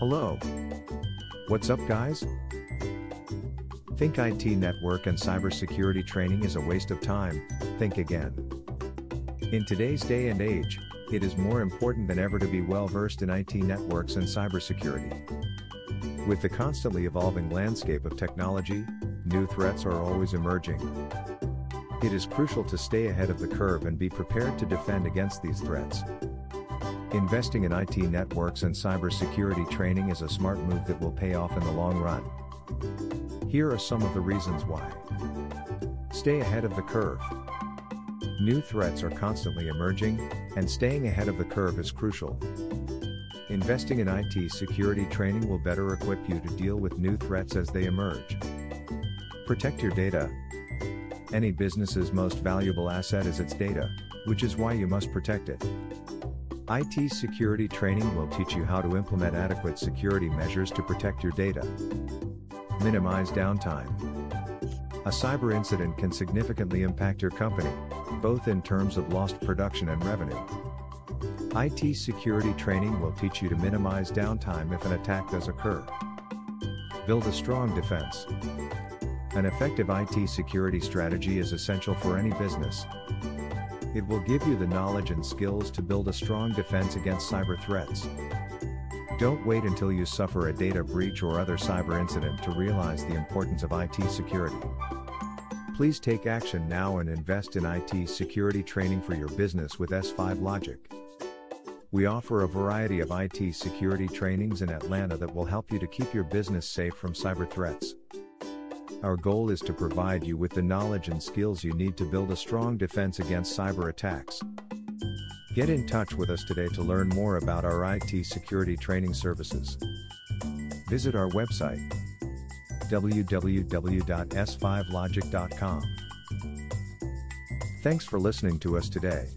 Hello. What's up, guys? Think IT network and cybersecurity training is a waste of time? Think again. In today's day and age, it is more important than ever to be well versed in IT networks and cybersecurity. With the constantly evolving landscape of technology, new threats are always emerging. It is crucial to stay ahead of the curve and be prepared to defend against these threats. Investing in IT networks and cybersecurity training is a smart move that will pay off in the long run. Here are some of the reasons why. Stay ahead of the curve. New threats are constantly emerging, and staying ahead of the curve is crucial. Investing in IT security training will better equip you to deal with new threats as they emerge. Protect your data. Any business's most valuable asset is its data, which is why you must protect it. IT security training will teach you how to implement adequate security measures to protect your data. Minimize downtime. A cyber incident can significantly impact your company, both in terms of lost production and revenue. IT security training will teach you to minimize downtime if an attack does occur. Build a strong defense. An effective IT security strategy is essential for any business, it will give you the knowledge and skills to build a strong defense against cyber threats. Don't wait until you suffer a data breach or other cyber incident to realize the importance of IT security. Please take action now and invest in IT security training for your business with S5 Logic. We offer a variety of IT security trainings in Atlanta that will help you to keep your business safe from cyber threats. Our goal is to provide you with the knowledge and skills you need to build a strong defense against cyber attacks. Get in touch with us today to learn more about our IT security training services. Visit our website www.s5logic.com. Thanks for listening to us today.